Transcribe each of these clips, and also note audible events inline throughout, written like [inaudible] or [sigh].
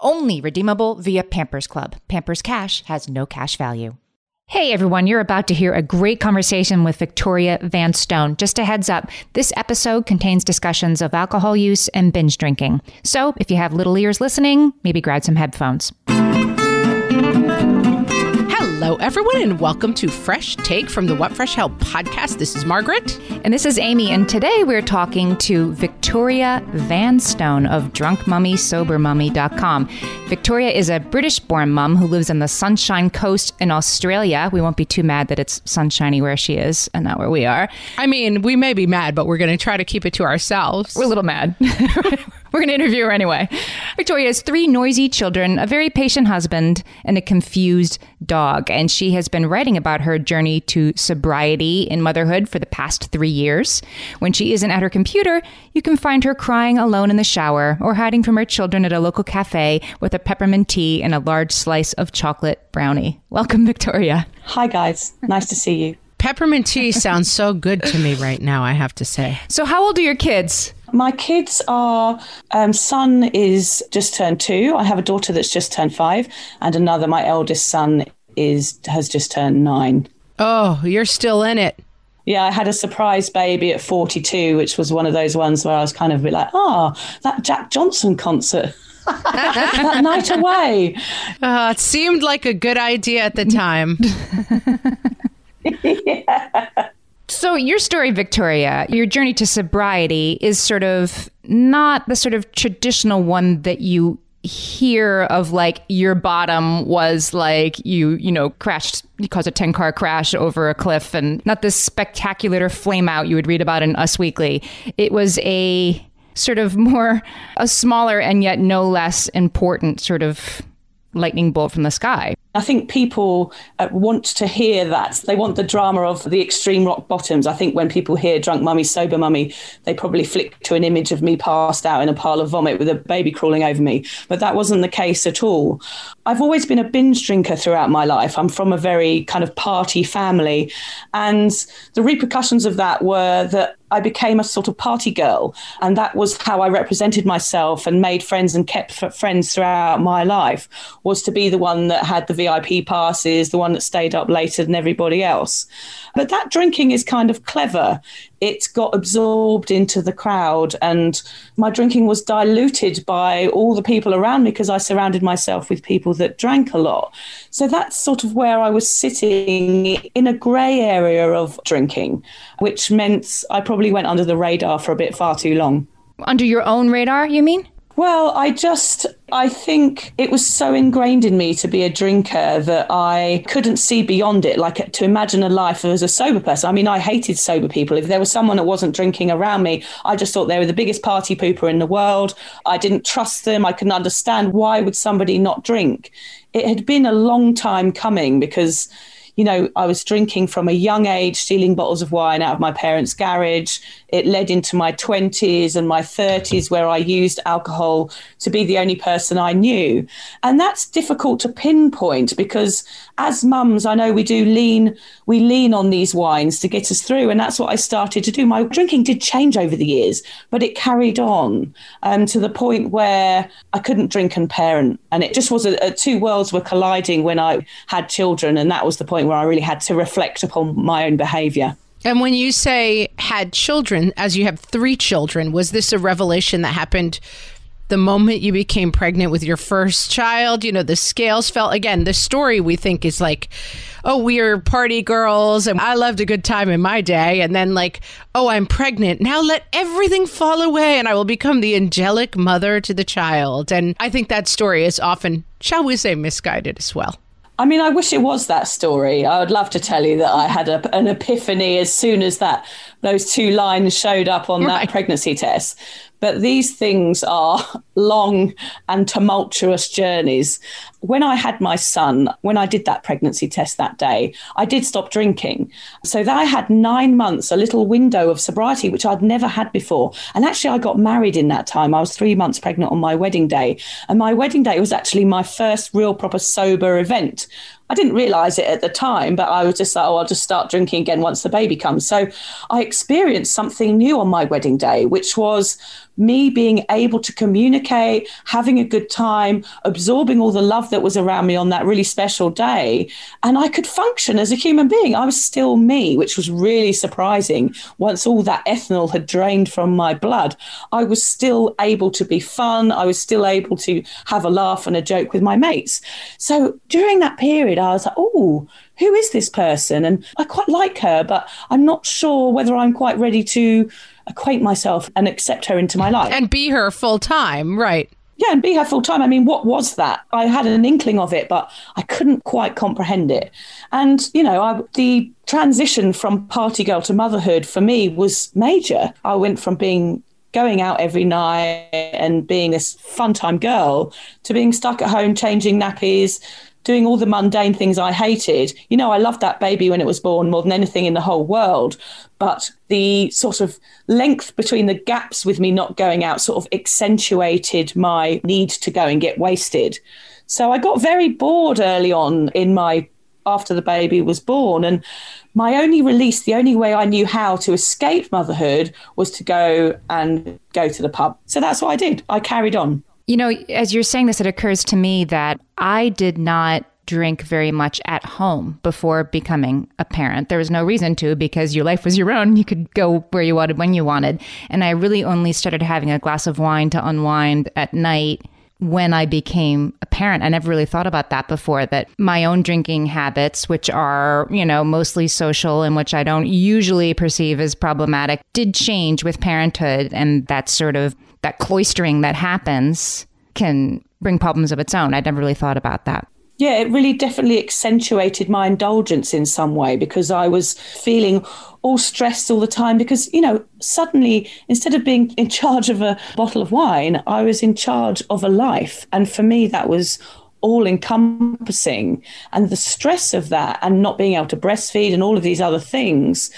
Only redeemable via Pampers Club. Pampers Cash has no cash value. Hey everyone, you're about to hear a great conversation with Victoria Vanstone. Just a heads up, this episode contains discussions of alcohol use and binge drinking. So if you have little ears listening, maybe grab some headphones. Hello, everyone, and welcome to Fresh Take from the What Fresh Hell podcast. This is Margaret. And this is Amy, and today we're talking to Victoria Vanstone of drunkmummysobermummy.com. Victoria is a British born mum who lives on the Sunshine Coast in Australia. We won't be too mad that it's sunshiny where she is and not where we are. I mean, we may be mad, but we're going to try to keep it to ourselves. We're a little mad. [laughs] We're going to interview her anyway. Victoria has three noisy children, a very patient husband, and a confused dog. And she has been writing about her journey to sobriety in motherhood for the past three years. When she isn't at her computer, you can find her crying alone in the shower or hiding from her children at a local cafe with a peppermint tea and a large slice of chocolate brownie. Welcome, Victoria. Hi, guys. Nice to see you. Peppermint tea sounds so good to me right now, I have to say. So, how old are your kids? My kids are, um, son is just turned two. I have a daughter that's just turned five, and another, my eldest son, is has just turned nine. Oh, you're still in it. Yeah, I had a surprise baby at 42, which was one of those ones where I was kind of like, oh, that Jack Johnson concert. [laughs] that night away. Uh, it seemed like a good idea at the time. [laughs] [laughs] yeah. So, your story, Victoria, your journey to sobriety is sort of not the sort of traditional one that you hear of like your bottom was like you you know crashed you caused a 10 car crash over a cliff and not this spectacular flame out you would read about in us weekly. It was a sort of more a smaller and yet no less important sort of lightning bolt from the sky I think people uh, want to hear that. They want the drama of the extreme rock bottoms. I think when people hear drunk mummy, sober mummy, they probably flick to an image of me passed out in a pile of vomit with a baby crawling over me. But that wasn't the case at all. I've always been a binge drinker throughout my life. I'm from a very kind of party family. And the repercussions of that were that I became a sort of party girl. And that was how I represented myself and made friends and kept friends throughout my life, was to be the one that had the VIP passes, the one that stayed up later than everybody else. But that drinking is kind of clever. It got absorbed into the crowd, and my drinking was diluted by all the people around me because I surrounded myself with people that drank a lot. So that's sort of where I was sitting in a grey area of drinking, which meant I probably went under the radar for a bit far too long. Under your own radar, you mean? Well, I just, I think it was so ingrained in me to be a drinker that I couldn't see beyond it, like to imagine a life as a sober person. I mean, I hated sober people. If there was someone that wasn't drinking around me, I just thought they were the biggest party pooper in the world. I didn't trust them. I couldn't understand why would somebody not drink. It had been a long time coming because you know, I was drinking from a young age, stealing bottles of wine out of my parents' garage. It led into my 20s and my 30s, where I used alcohol to be the only person I knew. And that's difficult to pinpoint because as mums, I know we do lean, we lean on these wines to get us through. And that's what I started to do. My drinking did change over the years, but it carried on um, to the point where I couldn't drink and parent. And it just was a, a two worlds were colliding when I had children. And that was the point where I really had to reflect upon my own behavior. And when you say had children, as you have three children, was this a revelation that happened the moment you became pregnant with your first child? You know, the scales fell again. The story we think is like, oh, we are party girls and I loved a good time in my day. And then, like, oh, I'm pregnant. Now let everything fall away and I will become the angelic mother to the child. And I think that story is often, shall we say, misguided as well. I mean, I wish it was that story. I would love to tell you that I had a, an epiphany as soon as that those two lines showed up on right. that pregnancy test. But these things are [laughs] long and tumultuous journeys. When I had my son, when I did that pregnancy test that day, I did stop drinking. So that I had nine months, a little window of sobriety, which I'd never had before. And actually, I got married in that time. I was three months pregnant on my wedding day. And my wedding day was actually my first real proper sober event I didn't realize it at the time, but I was just like, oh, I'll just start drinking again once the baby comes. So I experienced something new on my wedding day, which was me being able to communicate, having a good time, absorbing all the love that was around me on that really special day. And I could function as a human being. I was still me, which was really surprising. Once all that ethanol had drained from my blood, I was still able to be fun. I was still able to have a laugh and a joke with my mates. So during that period, I was like, oh, who is this person? And I quite like her, but I'm not sure whether I'm quite ready to acquaint myself and accept her into my life. And be her full time, right? Yeah, and be her full time. I mean, what was that? I had an inkling of it, but I couldn't quite comprehend it. And, you know, I, the transition from party girl to motherhood for me was major. I went from being going out every night and being a fun time girl to being stuck at home changing nappies, doing all the mundane things I hated. You know, I loved that baby when it was born more than anything in the whole world. But the sort of length between the gaps with me not going out sort of accentuated my need to go and get wasted. So I got very bored early on in my after the baby was born. And my only release, the only way I knew how to escape motherhood was to go and go to the pub. So that's what I did. I carried on. You know, as you're saying this, it occurs to me that I did not drink very much at home before becoming a parent. There was no reason to because your life was your own. You could go where you wanted when you wanted. And I really only started having a glass of wine to unwind at night when I became a parent. I never really thought about that before that my own drinking habits, which are, you know, mostly social and which I don't usually perceive as problematic, did change with parenthood. And that sort of that cloistering that happens can bring problems of its own. I'd never really thought about that. Yeah, it really definitely accentuated my indulgence in some way because I was feeling all stressed all the time because, you know, suddenly instead of being in charge of a bottle of wine, I was in charge of a life. And for me, that was all encompassing. And the stress of that and not being able to breastfeed and all of these other things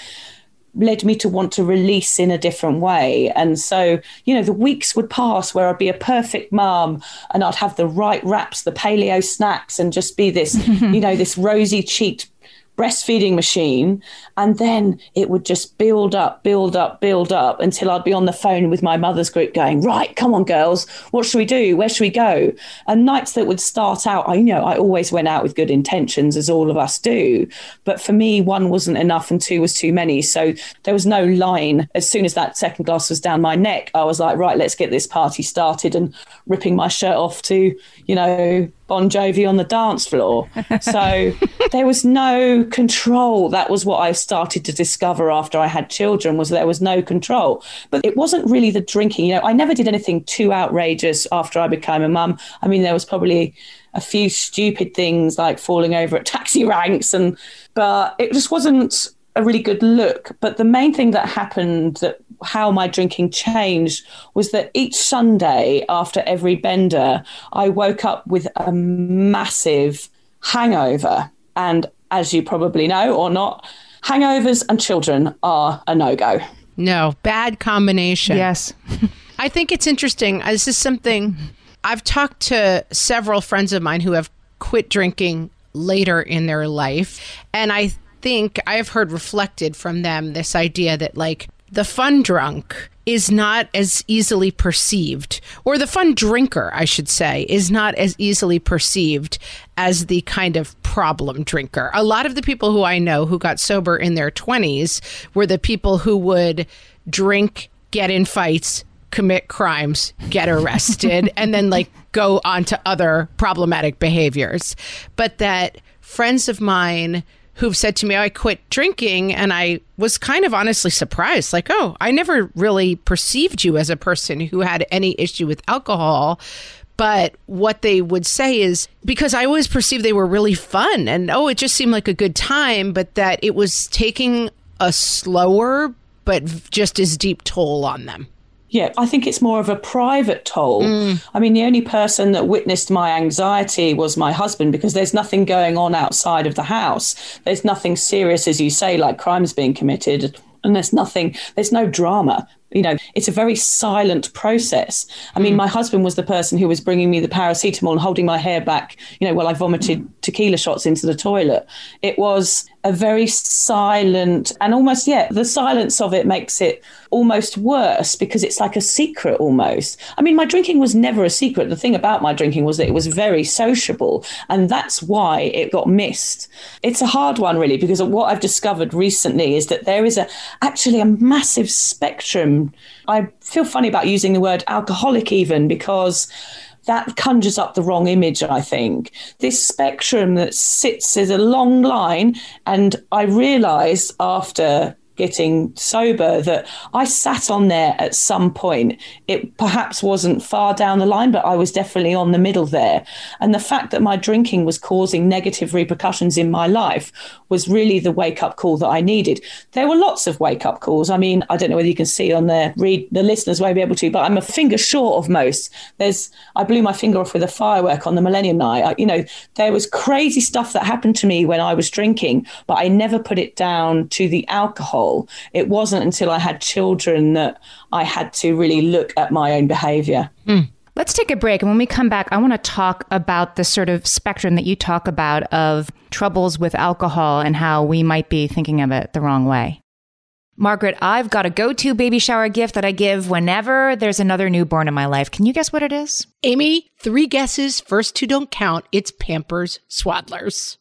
led me to want to release in a different way. And so, you know, the weeks would pass where I'd be a perfect mom and I'd have the right wraps, the paleo snacks, and just be this, [laughs] you know, this rosy cheeked breastfeeding machine. And then it would just build up, build up, build up until I'd be on the phone with my mother's group going, right, come on, girls, what should we do? Where should we go? And nights that would start out, I you know I always went out with good intentions, as all of us do. But for me, one wasn't enough and two was too many. So there was no line. As soon as that second glass was down my neck, I was like, right, let's get this party started and ripping my shirt off to, you know, Bon Jovi on the dance floor. So [laughs] there was no control. That was what I started to discover after I had children was there was no control. But it wasn't really the drinking. You know, I never did anything too outrageous after I became a mum. I mean, there was probably a few stupid things like falling over at taxi [laughs] ranks and but it just wasn't a really good look. But the main thing that happened that how my drinking changed was that each Sunday after every bender, I woke up with a massive hangover. And as you probably know or not, hangovers and children are a no go. No, bad combination. Yes. [laughs] I think it's interesting. Uh, this is something I've talked to several friends of mine who have quit drinking later in their life. And I think I've heard reflected from them this idea that, like, the fun drunk is not as easily perceived, or the fun drinker, I should say, is not as easily perceived as the kind of problem drinker. A lot of the people who I know who got sober in their 20s were the people who would drink, get in fights, commit crimes, get arrested, [laughs] and then like go on to other problematic behaviors. But that friends of mine who've said to me, I quit drinking. And I was kind of honestly surprised like, oh, I never really perceived you as a person who had any issue with alcohol. But what they would say is because I always perceived they were really fun and oh, it just seemed like a good time, but that it was taking a slower but just as deep toll on them. Yeah, I think it's more of a private toll. Mm. I mean, the only person that witnessed my anxiety was my husband because there's nothing going on outside of the house. There's nothing serious, as you say, like crimes being committed. And there's nothing, there's no drama you know it's a very silent process. I mean mm. my husband was the person who was bringing me the paracetamol and holding my hair back you know while i vomited tequila shots into the toilet. It was a very silent and almost yeah the silence of it makes it almost worse because it's like a secret almost. I mean my drinking was never a secret. The thing about my drinking was that it was very sociable and that's why it got missed. It's a hard one really because what i've discovered recently is that there is a actually a massive spectrum Um, i feel funny about using the word alcoholic even because that conjures up the wrong image, I think. This spectrum that sits as a long line, and I realised after getting sober that I sat on there at some point. It perhaps wasn't far down the line, but I was definitely on the middle there. And the fact that my drinking was causing negative repercussions in my life was really the wake up call that I needed. There were lots of wake up calls. I mean, I don't know whether you can see on there, read the listeners won't be able to, but I'm a finger short of most. There's, I blew my finger off with a firework on the Millennium Night. I, you know, there was crazy stuff that happened to me when I was drinking, but I never put it down to the alcohol it wasn't until I had children that I had to really look at my own behavior. Mm. Let's take a break. And when we come back, I want to talk about the sort of spectrum that you talk about of troubles with alcohol and how we might be thinking of it the wrong way. Margaret, I've got a go to baby shower gift that I give whenever there's another newborn in my life. Can you guess what it is? Amy, three guesses. First two don't count. It's Pampers Swaddlers.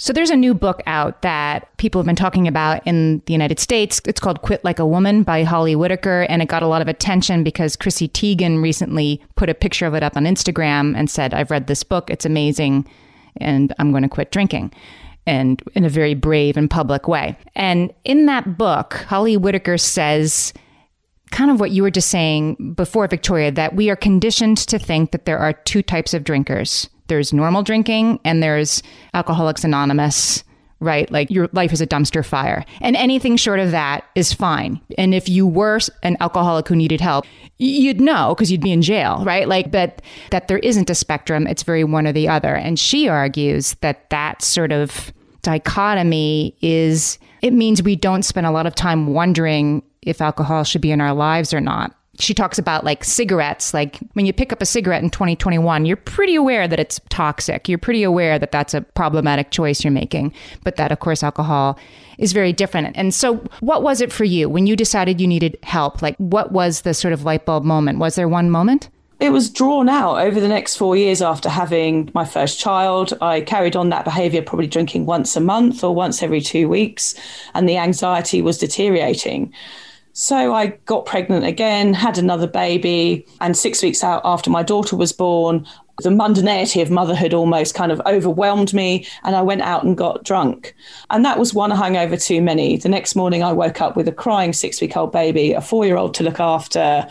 So there's a new book out that people have been talking about in the United States. It's called Quit Like a Woman by Holly Whitaker, and it got a lot of attention because Chrissy Teigen recently put a picture of it up on Instagram and said, I've read this book, it's amazing, and I'm going to quit drinking. and in a very brave and public way. And in that book, Holly Whitaker says kind of what you were just saying before, Victoria, that we are conditioned to think that there are two types of drinkers there's normal drinking and there's Alcoholics Anonymous right? Like your life is a dumpster fire. And anything short of that is fine. And if you were an alcoholic who needed help, you'd know because you'd be in jail, right? Like, but that there isn't a spectrum, it's very one or the other. And she argues that that sort of dichotomy is it means we don't spend a lot of time wondering if alcohol should be in our lives or not she talks about like cigarettes. Like when you pick up a cigarette in 2021, you're pretty aware that it's toxic. You're pretty aware that that's a problematic choice you're making. But that, of course, alcohol is very different. And so, what was it for you when you decided you needed help? Like, what was the sort of light bulb moment? Was there one moment? It was drawn out over the next four years after having my first child. I carried on that behavior, probably drinking once a month or once every two weeks, and the anxiety was deteriorating. So I got pregnant again, had another baby, and six weeks out after my daughter was born, the mundanity of motherhood almost kind of overwhelmed me, and I went out and got drunk. And that was one hangover too many. The next morning, I woke up with a crying six week old baby, a four year old to look after.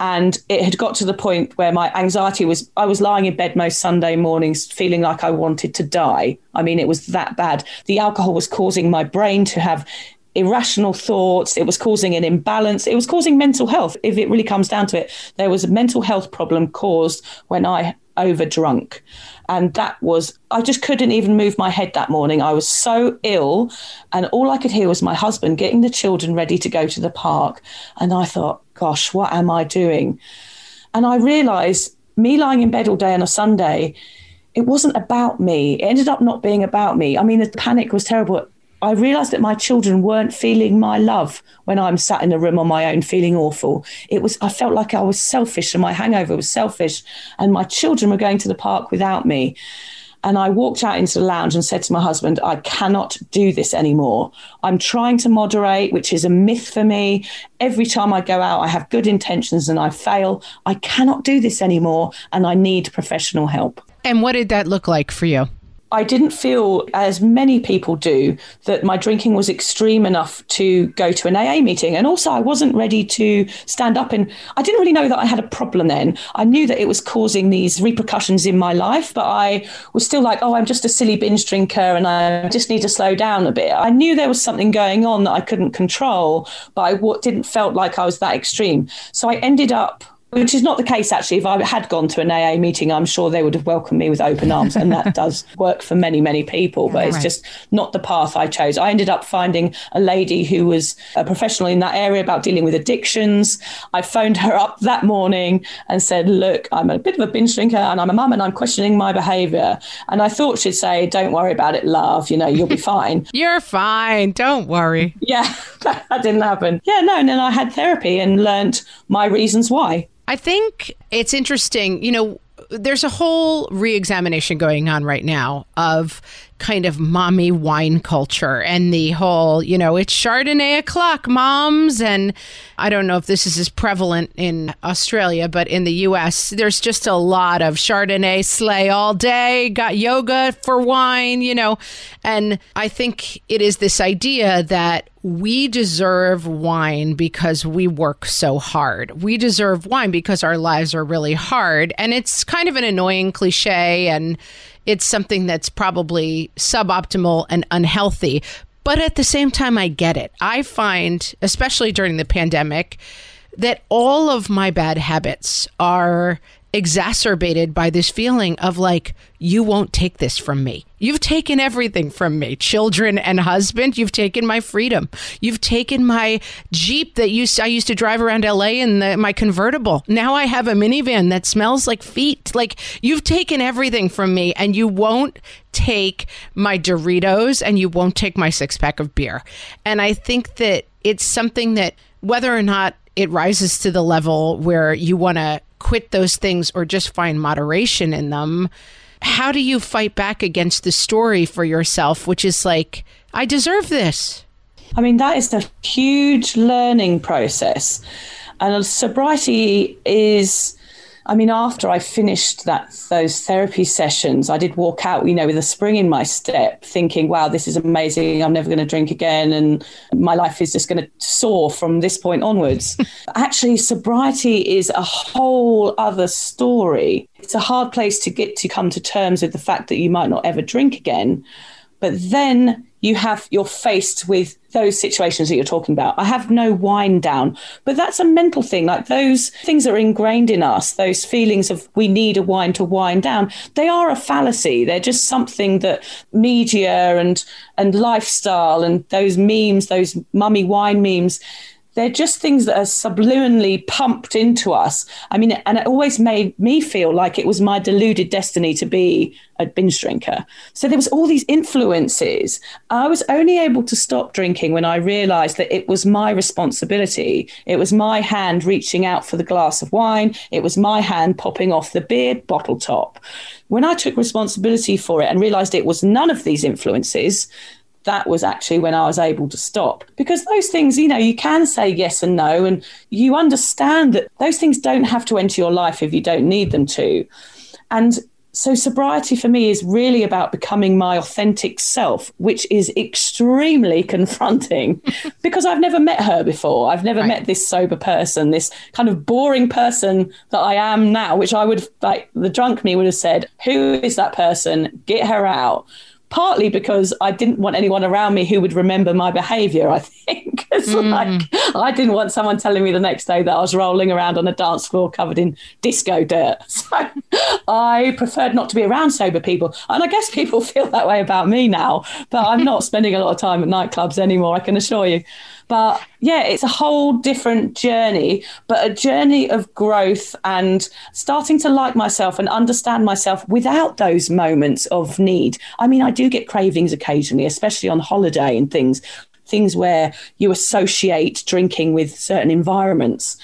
And it had got to the point where my anxiety was, I was lying in bed most Sunday mornings feeling like I wanted to die. I mean, it was that bad. The alcohol was causing my brain to have irrational thoughts. It was causing an imbalance. It was causing mental health. If it really comes down to it, there was a mental health problem caused when I overdrunk. And that was, I just couldn't even move my head that morning. I was so ill. And all I could hear was my husband getting the children ready to go to the park. And I thought, gosh, what am I doing? And I realized me lying in bed all day on a Sunday, it wasn't about me. It ended up not being about me. I mean, the panic was terrible I realized that my children weren't feeling my love when I'm sat in a room on my own feeling awful. It was I felt like I was selfish and my hangover was selfish and my children were going to the park without me. And I walked out into the lounge and said to my husband, I cannot do this anymore. I'm trying to moderate, which is a myth for me. Every time I go out, I have good intentions and I fail. I cannot do this anymore and I need professional help. And what did that look like for you? I didn't feel, as many people do, that my drinking was extreme enough to go to an AA meeting. And also, I wasn't ready to stand up and I didn't really know that I had a problem then. I knew that it was causing these repercussions in my life, but I was still like, oh, I'm just a silly binge drinker and I just need to slow down a bit. I knew there was something going on that I couldn't control, but I didn't felt like I was that extreme. So I ended up which is not the case actually. If I had gone to an AA meeting, I'm sure they would have welcomed me with open arms, and that [laughs] does work for many, many people. But it's right. just not the path I chose. I ended up finding a lady who was a professional in that area about dealing with addictions. I phoned her up that morning and said, "Look, I'm a bit of a binge drinker, and I'm a mum, and I'm questioning my behaviour." And I thought she'd say, "Don't worry about it, love. You know, you'll be fine." [laughs] You're fine. Don't worry. Yeah, [laughs] that didn't happen. Yeah, no. And then I had therapy and learned my reasons why. I think it's interesting, you know, there's a whole re-examination going on right now of kind of mommy wine culture and the whole, you know, it's Chardonnay o'clock, moms. And I don't know if this is as prevalent in Australia, but in the US, there's just a lot of Chardonnay slay all day, got yoga for wine, you know. And I think it is this idea that we deserve wine because we work so hard. We deserve wine because our lives are really hard. And it's kind of an annoying cliche and it's something that's probably suboptimal and unhealthy. But at the same time, I get it. I find, especially during the pandemic, that all of my bad habits are exacerbated by this feeling of like, you won't take this from me. You've taken everything from me children and husband. You've taken my freedom. You've taken my Jeep that used, I used to drive around LA in the, my convertible. Now I have a minivan that smells like feet. Like, you've taken everything from me and you won't take my Doritos and you won't take my six pack of beer. And I think that it's something that, whether or not it rises to the level where you want to quit those things or just find moderation in them, how do you fight back against the story for yourself, which is like, I deserve this? I mean, that is a huge learning process. And sobriety is I mean, after I finished that those therapy sessions, I did walk out, you know, with a spring in my step, thinking, "Wow, this is amazing! I'm never going to drink again, and my life is just going to soar from this point onwards." [laughs] Actually, sobriety is a whole other story. It's a hard place to get to come to terms with the fact that you might not ever drink again, but then you have you're faced with those situations that you're talking about. I have no wind down, but that's a mental thing. Like those things are ingrained in us, those feelings of we need a wine to wind down. They are a fallacy. They're just something that media and and lifestyle and those memes, those mummy wine memes, they're just things that are subliminally pumped into us. I mean, and it always made me feel like it was my deluded destiny to be a binge drinker. So there was all these influences. I was only able to stop drinking when I realized that it was my responsibility. It was my hand reaching out for the glass of wine. It was my hand popping off the beer bottle top. When I took responsibility for it and realized it was none of these influences, that was actually when I was able to stop. Because those things, you know, you can say yes and no, and you understand that those things don't have to enter your life if you don't need them to. And so, sobriety for me is really about becoming my authentic self, which is extremely [laughs] confronting [laughs] because I've never met her before. I've never right. met this sober person, this kind of boring person that I am now, which I would like the drunk me would have said, Who is that person? Get her out partly because I didn't want anyone around me who would remember my behavior, I think. [laughs] it's mm. like I didn't want someone telling me the next day that I was rolling around on a dance floor covered in disco dirt. [laughs] So I preferred not to be around sober people. And I guess people [laughs] feel that way about me now, but I'm not spending a lot of time at nightclubs anymore, I can assure you. But yeah, it's a whole different journey, but a journey of growth and starting to like myself and understand myself without those moments of need. I mean, I do get cravings occasionally, especially on holiday and things, things where you associate drinking with certain environments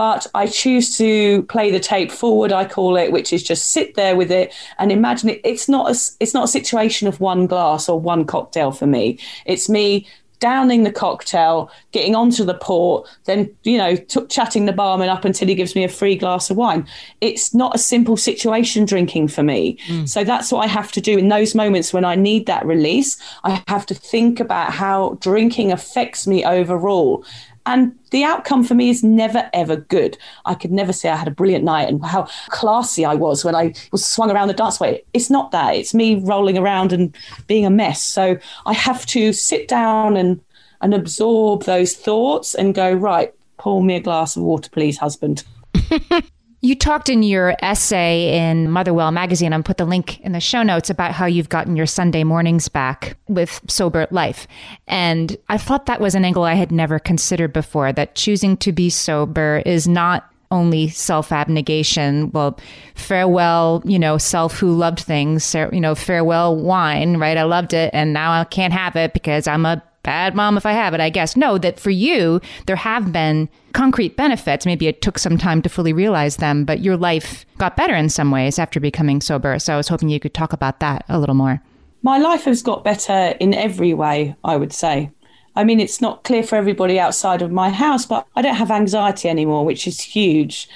but I choose to play the tape forward. I call it, which is just sit there with it and imagine it. It's not a, it's not a situation of one glass or one cocktail for me. It's me downing the cocktail, getting onto the port, then, you know, t- chatting the barman up until he gives me a free glass of wine. It's not a simple situation drinking for me. Mm. So that's what I have to do in those moments when I need that release. I have to think about how drinking affects me overall. And the outcome for me is never, ever good. I could never say I had a brilliant night and how classy I was when I was swung around the dance way. It's not that. It's me rolling around and being a mess. So I have to sit down and, and absorb those thoughts and go, right, pour me a glass of water, please, husband. [laughs] You talked in your essay in Motherwell magazine, and put the link in the show notes about how you've gotten your Sunday mornings back with sober life. And I thought that was an angle I had never considered before that choosing to be sober is not only self abnegation. Well, farewell, you know, self who loved things, you know, farewell wine, right? I loved it and now I can't have it because I'm a bad mom if I have it, I guess. No, that for you, there have been concrete benefits. Maybe it took some time to fully realize them, but your life got better in some ways after becoming sober. So I was hoping you could talk about that a little more. My life has got better in every way, I would say. I mean, it's not clear for everybody outside of my house, but I don't have anxiety anymore, which is huge.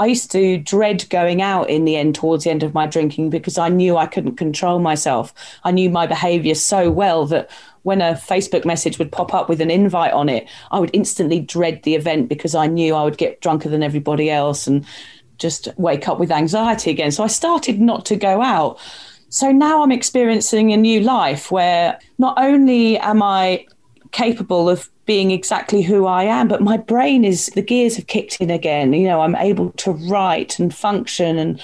I used to dread going out in the end towards the end of my drinking because I knew I couldn't control myself. I knew my behavior so well that when a Facebook message would pop up with an invite on it, I would instantly dread the event because I knew I would get drunker than everybody else and just wake up with anxiety again. So I started not to go out. So now I'm experiencing a new life where not only am I capable of being exactly who I am, but my brain is the gears have kicked in again. You know, I'm able to write and function and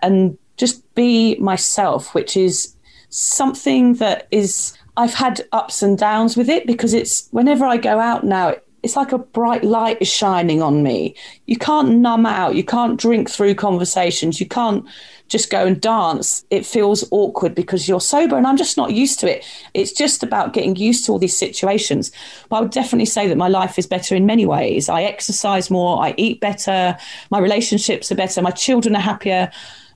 and just be myself, which is something that is I've had ups and downs with it because it's whenever I go out now, it's like a bright light is shining on me. You can't numb out. You can't drink through conversations. You can't just go and dance. It feels awkward because you're sober and I'm just not used to it. It's just about getting used to all these situations. But I would definitely say that my life is better in many ways. I exercise more, I eat better, my relationships are better, my children are happier.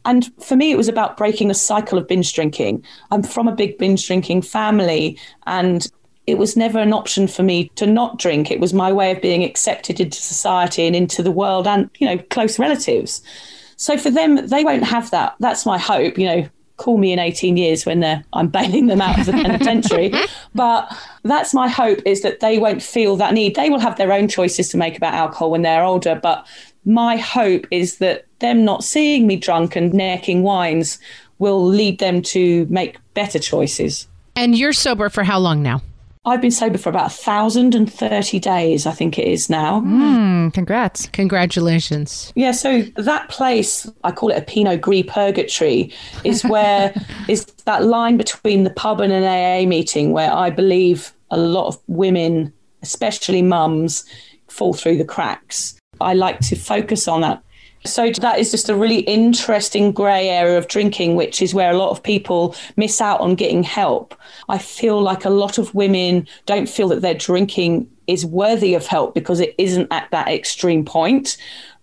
And for me, it was about breaking a cycle of binge drinking. I'm from a big binge drinking family, and it was never an option for me to not drink. It was my way of being accepted into society and into the world and, you know, close relatives. So for them, they won't have that. That's my hope. You know, call me in 18 years when they're, I'm bailing them out of the penitentiary. [laughs] but that's my hope is that they won't feel that need. They will have their own choices to make about alcohol when they're older. But my hope is that them not seeing me drunk and necking wines will lead them to make better choices. And you're sober for how long now? I've been sober for about 1,030 days, I think it is now. Mm, congrats. Congratulations. Yeah, so that place, I call it a Pinot Gris purgatory, is where [laughs] is that line between the pub and an AA meeting where I believe a lot of women, especially mums, fall through the cracks. I like to focus on that so that is just a really interesting grey area of drinking, which is where a lot of people miss out on getting help. I feel like a lot of women don't feel that their drinking is worthy of help because it isn't at that extreme point.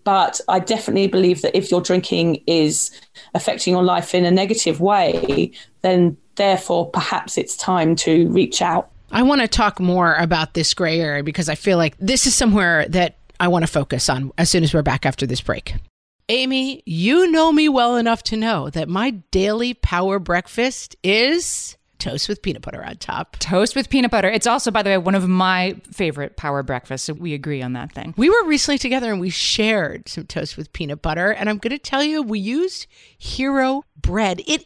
But I definitely believe that if your drinking is affecting your life in a negative way, then therefore perhaps it's time to reach out. I want to talk more about this gray area because I feel like this is somewhere that I want to focus on as soon as we're back after this break. Amy, you know me well enough to know that my daily power breakfast is toast with peanut butter on top. Toast with peanut butter. It's also, by the way, one of my favorite power breakfasts. So we agree on that thing. We were recently together and we shared some toast with peanut butter. And I'm going to tell you, we used Hero bread. It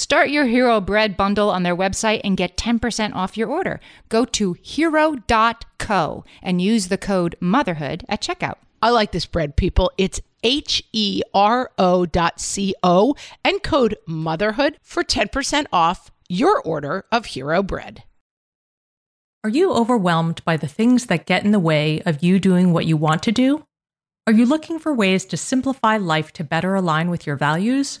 Start your Hero Bread bundle on their website and get 10% off your order. Go to hero.co and use the code motherhood at checkout. I like this bread, people. It's H E R O dot C O and code motherhood for 10% off your order of Hero Bread. Are you overwhelmed by the things that get in the way of you doing what you want to do? Are you looking for ways to simplify life to better align with your values?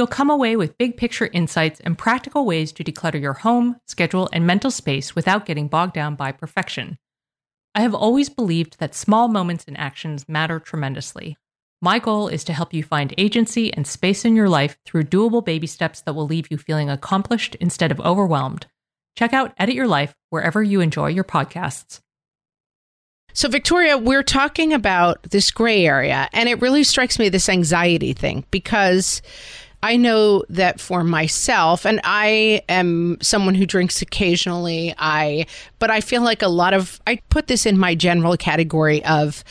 you'll come away with big picture insights and practical ways to declutter your home, schedule, and mental space without getting bogged down by perfection. I have always believed that small moments and actions matter tremendously. My goal is to help you find agency and space in your life through doable baby steps that will leave you feeling accomplished instead of overwhelmed. Check out Edit Your Life wherever you enjoy your podcasts. So, Victoria, we're talking about this gray area, and it really strikes me this anxiety thing because I know that for myself, and I am someone who drinks occasionally, I, but I feel like a lot of, I put this in my general category of,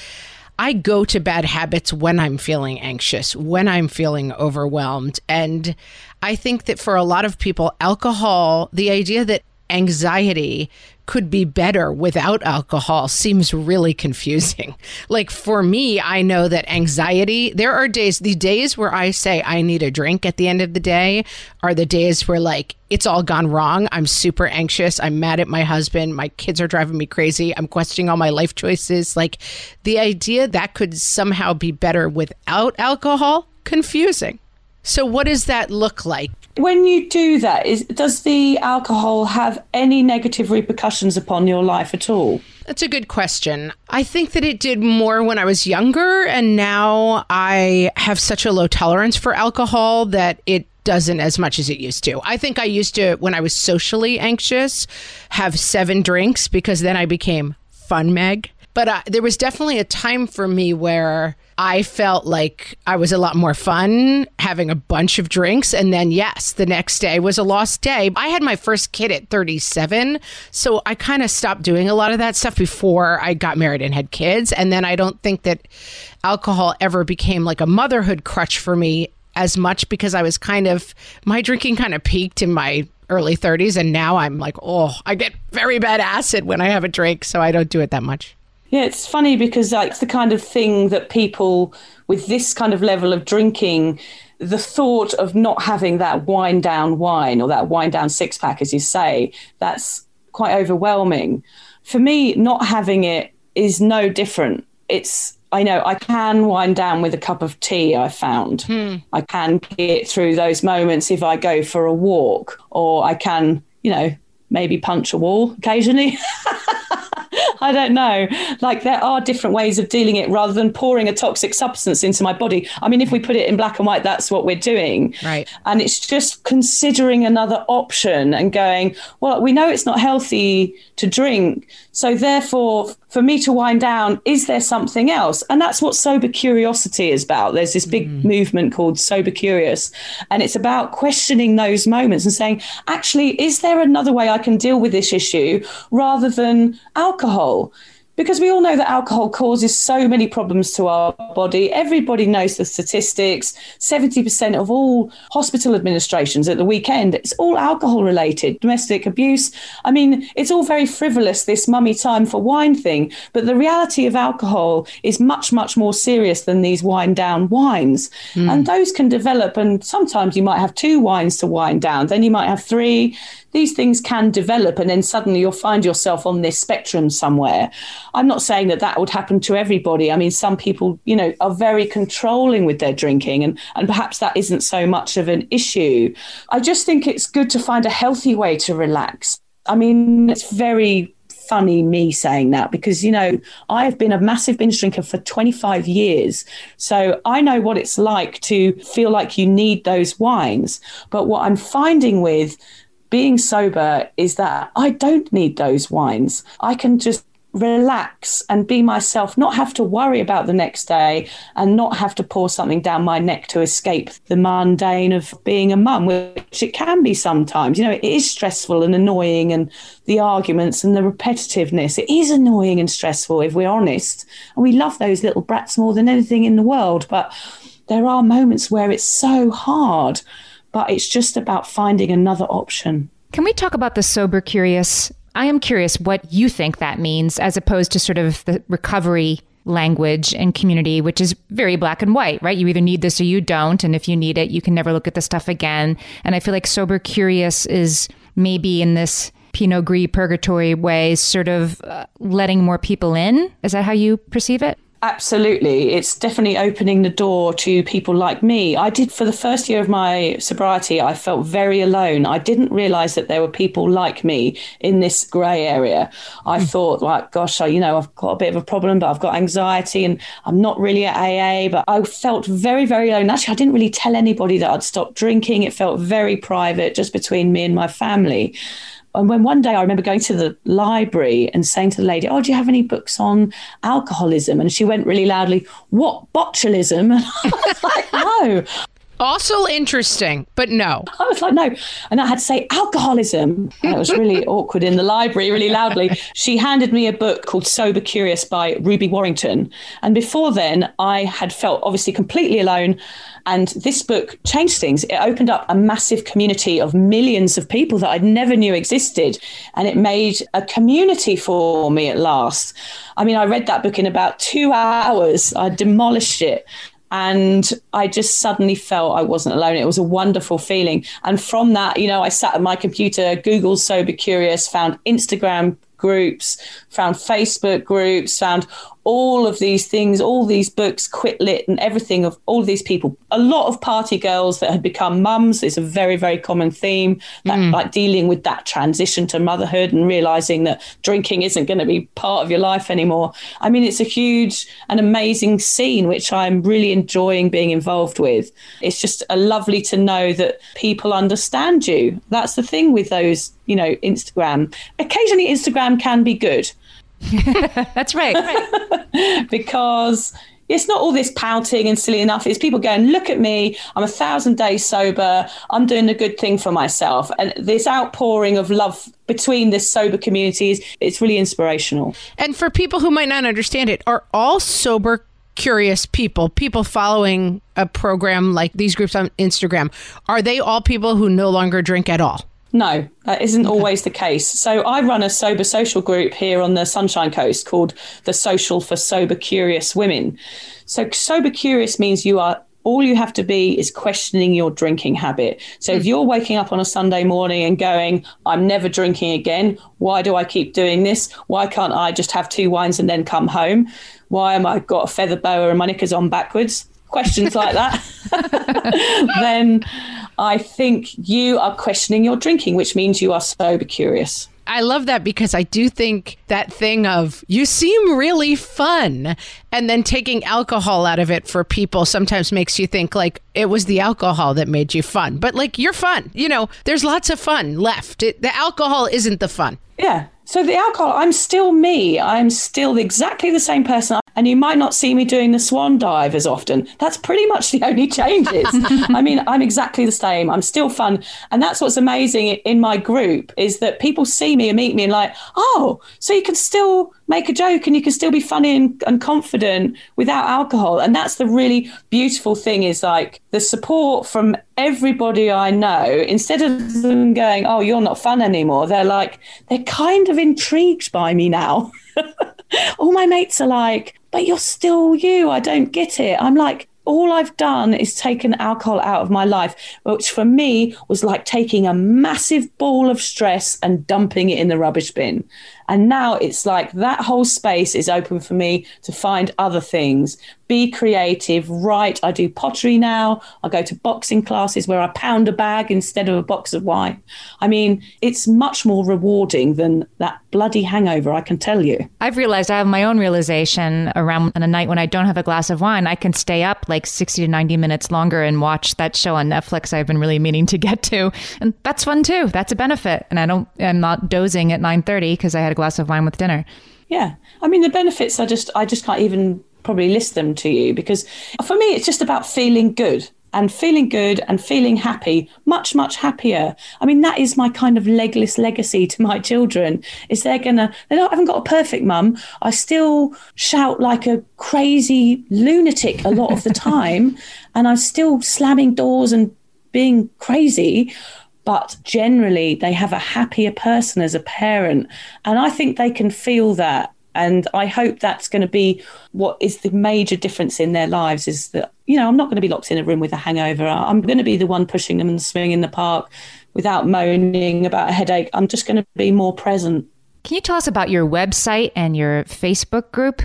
I go to bad habits when I'm feeling anxious, when I'm feeling overwhelmed. And I think that for a lot of people, alcohol, the idea that anxiety could be better without alcohol seems really confusing. [laughs] Like for me, I know that anxiety, there are days, the days where I say I need a drink at the end of the day are the days where like it's all gone wrong. I'm super anxious. I'm mad at my husband. My kids are driving me crazy. I'm questioning all my life choices. Like the idea that could somehow be better without alcohol, confusing. So, what does that look like? When you do that, is does the alcohol have any negative repercussions upon your life at all? That's a good question. I think that it did more when I was younger, and now I have such a low tolerance for alcohol that it doesn't as much as it used to. I think I used to, when I was socially anxious, have seven drinks because then I became fun Meg But uh, there was definitely a time for me where I felt like I was a lot more fun having a bunch of drinks. And then, yes, the next day was a lost day. I had my first kid at 37. So I kind of stopped doing a lot of that stuff before I got married and had kids. And then I don't think that alcohol ever became like a motherhood crutch for me as much because I was kind of, my drinking kind of peaked in my early 30s. And now I'm like, oh, I get very bad acid when I have a drink. So I don't do it that much. Yeah, it's funny because like, it's the kind of thing that people with this kind of level of drinking, the thought of not having that wind down wine or that wind down six pack, as you say, that's quite overwhelming. For me, not having it is no different. It's I know I can wind down with a cup of tea. I found hmm. I can get through those moments if I go for a walk, or I can, you know, maybe punch a wall occasionally. [laughs] [laughs] I don't know. Like there are different ways of dealing it rather than pouring a toxic substance into my body. I mean, if we put it in black and white, that's what we're doing. Right. And it's just considering another option and going, well, we know it's not healthy to drink. So therefore, for me to wind down, is there something else? And that's what sober curiosity is about. There's this big mm. movement called sober curious, and it's about questioning those moments and saying, actually, is there another way I can deal with this issue rather than alcohol? Because we all know that alcohol causes so many problems to our body. Everybody knows the statistics 70% of all hospital administrations at the weekend, it's all alcohol related, domestic abuse. I mean, it's all very frivolous, this mummy time for wine thing. But the reality of alcohol is much, much more serious than these wind down wines. Mm. And those can develop. And sometimes you might have two wines to wind down, then you might have three these things can develop and then suddenly you'll find yourself on this spectrum somewhere. I'm not saying that that would happen to everybody. I mean, some people, you know, are very controlling with their drinking and, and perhaps that isn't so much of an issue. I just think it's good to find a healthy way to relax. I mean, it's very funny me saying that because you know I have been a massive binge drinker for 25 years so I know what it's like to feel like you need those wines but what I'm finding with being sober is that I don't need those wines. I can just relax and be myself, not have to worry about the next day and not have to pour something down my neck to escape the mundane of being a mum, which it can be sometimes. You know, it is stressful and annoying and the arguments and the repetitiveness. It is annoying and stressful if we're honest. And we love those little brats more than anything in the world. But there are moments where it's so hard but it's just about finding another option. Can we talk about the sober curious? I am curious what you think that means as opposed to sort of the recovery language and community, which is very black and white, right? You either need this or you don't. And if you need it, you can never look at the stuff again. And I feel like sober curious is maybe in this Pinot Gris purgatory way, sort of uh, letting more people in. Is that how you perceive it? Absolutely. It's definitely opening the door to people like me. I did for the first year of my sobriety, I felt very alone. I didn't realize that there were people like me in this grey area. I mm. thought, like, gosh, I, you know, I've got a bit of a problem, but I've got anxiety and I'm not really at AA. But I felt very, very alone. Actually, I didn't really tell anybody that I'd stopped drinking. It felt very private, just between me and my family. And when one day I remember going to the library and saying to the lady, Oh, do you have any books on alcoholism? And she went really loudly, What, botulism? [laughs] And I was like, No. Also interesting, but no. I was like, no. And I had to say alcoholism. And it was really [laughs] awkward in the library, really loudly. She handed me a book called Sober Curious by Ruby Warrington. And before then, I had felt obviously completely alone. And this book changed things. It opened up a massive community of millions of people that I never knew existed. And it made a community for me at last. I mean, I read that book in about two hours. I demolished it. And I just suddenly felt I wasn't alone. It was a wonderful feeling. And from that, you know, I sat at my computer, Googled Sober Curious, found Instagram groups, found Facebook groups, found all of these things, all these books, Quit Lit, and everything of all of these people. A lot of party girls that had become mums is a very, very common theme. That, mm. Like dealing with that transition to motherhood and realizing that drinking isn't going to be part of your life anymore. I mean, it's a huge and amazing scene, which I'm really enjoying being involved with. It's just a lovely to know that people understand you. That's the thing with those, you know, Instagram. Occasionally, Instagram can be good [laughs] That's right. right. [laughs] because it's not all this pouting and silly enough. It's people going, look at me. I'm a thousand days sober. I'm doing a good thing for myself. And this outpouring of love between this sober community is it's really inspirational. And for people who might not understand it, are all sober curious people, people following a program like these groups on Instagram, are they all people who no longer drink at all? No, that isn't always the case. So I run a sober social group here on the Sunshine Coast called the Social for Sober Curious Women. So sober curious means you are all you have to be is questioning your drinking habit. So if hmm. you're waking up on a Sunday morning and going, I'm never drinking again, why do I keep doing this? Why can't I just have two wines and then come home? Why am I got a feather boa and my knickers on backwards? Questions like that. [laughs] then I think you are questioning your drinking, which means you are sober curious. I love that because I do think that thing of you seem really fun and then taking alcohol out of it for people sometimes makes you think like it was the alcohol that made you fun. But like you're fun. You know, there's lots of fun left. It, the alcohol isn't the fun. Yeah. So the alcohol, I'm still me. I'm still exactly the same person and you might not see me doing the swan dive as often. That's pretty much the only changes. [laughs] I mean, I'm exactly the same. I'm still fun. And that's what's amazing in my group is that people see me and meet me and like, oh, so you can still make a joke and you can still be funny and, and confident without alcohol. And that's the really beautiful thing is like the support from everybody I know, instead of them going, oh, you're not fun anymore, they're like, they're kind of intrigued by me now. [laughs] All my mates are like, but you're still you. I don't get it. I'm like, all I've done is taken alcohol out of my life, which for me was like taking a massive ball of stress and dumping it in the rubbish bin. And now it's like that whole space is open for me to find other things, be creative, write. I do pottery now. I go to boxing classes where I pound a bag instead of a box of wine. I mean, it's much more rewarding than that bloody hangover, I can tell you. I've realized I have my own realization around on a night when I don't have a glass of wine, I can stay up like 60 to 90 minutes longer and watch that show on Netflix I've been really meaning to get to. And that's fun too. That's a benefit. And I don't I'm not dozing at 9:30 because I had a glass of wine with dinner. Yeah. I mean, the benefits are just, I just can't even probably list them to you because for me, it's just about feeling good and feeling good and feeling happy, much, much happier. I mean, that is my kind of legless legacy to my children is they're to, they don't, I haven't got a perfect mum. I still shout like a crazy lunatic a lot of the [laughs] time and I'm still slamming doors and being crazy but generally they have a happier person as a parent. And I think they can feel that. And I hope that's going to be what is the major difference in their lives is that, you know, I'm not going to be locked in a room with a hangover. I'm going to be the one pushing them and swinging in the park without moaning about a headache. I'm just going to be more present. Can you tell us about your website and your Facebook group?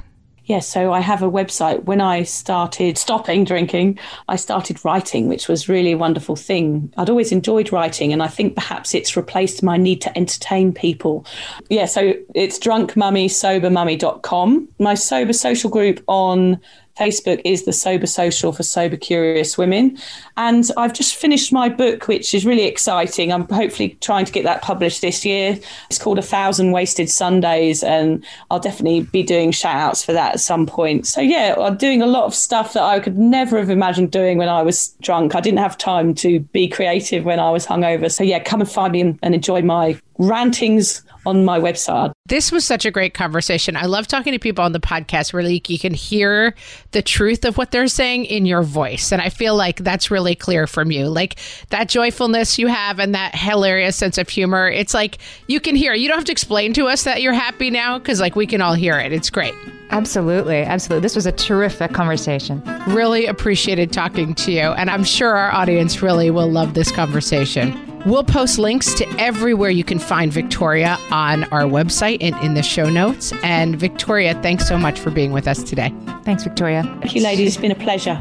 Yes, so I have a website. When I started stopping drinking, I started writing, which was really a wonderful thing. I'd always enjoyed writing, and I think perhaps it's replaced my need to entertain people. Yeah, so it's drunkmummysobermummy.com. My sober social group on Facebook is the Sober Social for Sober Curious Women. And I've just finished my book, which is really exciting. I'm hopefully trying to get that published this year. It's called A Thousand Wasted Sundays, and I'll definitely be doing shout outs for that at some point. So, yeah, I'm doing a lot of stuff that I could never have imagined doing when I was drunk. I didn't have time to be creative when I was hungover. So, yeah, come and find me and, and enjoy my rantings on my website. This was such a great conversation. I love talking to people on the podcast where like you can hear the truth of what they're saying in your voice. And I feel like that's really clear from you. Like that joyfulness you have and that hilarious sense of humor. It's like you can hear. You don't have to explain to us that you're happy now because like we can all hear it. It's great. Absolutely. Absolutely. This was a terrific conversation. Really appreciated talking to you. And I'm sure our audience really will love this conversation. We'll post links to everywhere you can find Victoria on our website and in the show notes. And Victoria, thanks so much for being with us today. Thanks, Victoria. Thank you, ladies. It's been a pleasure.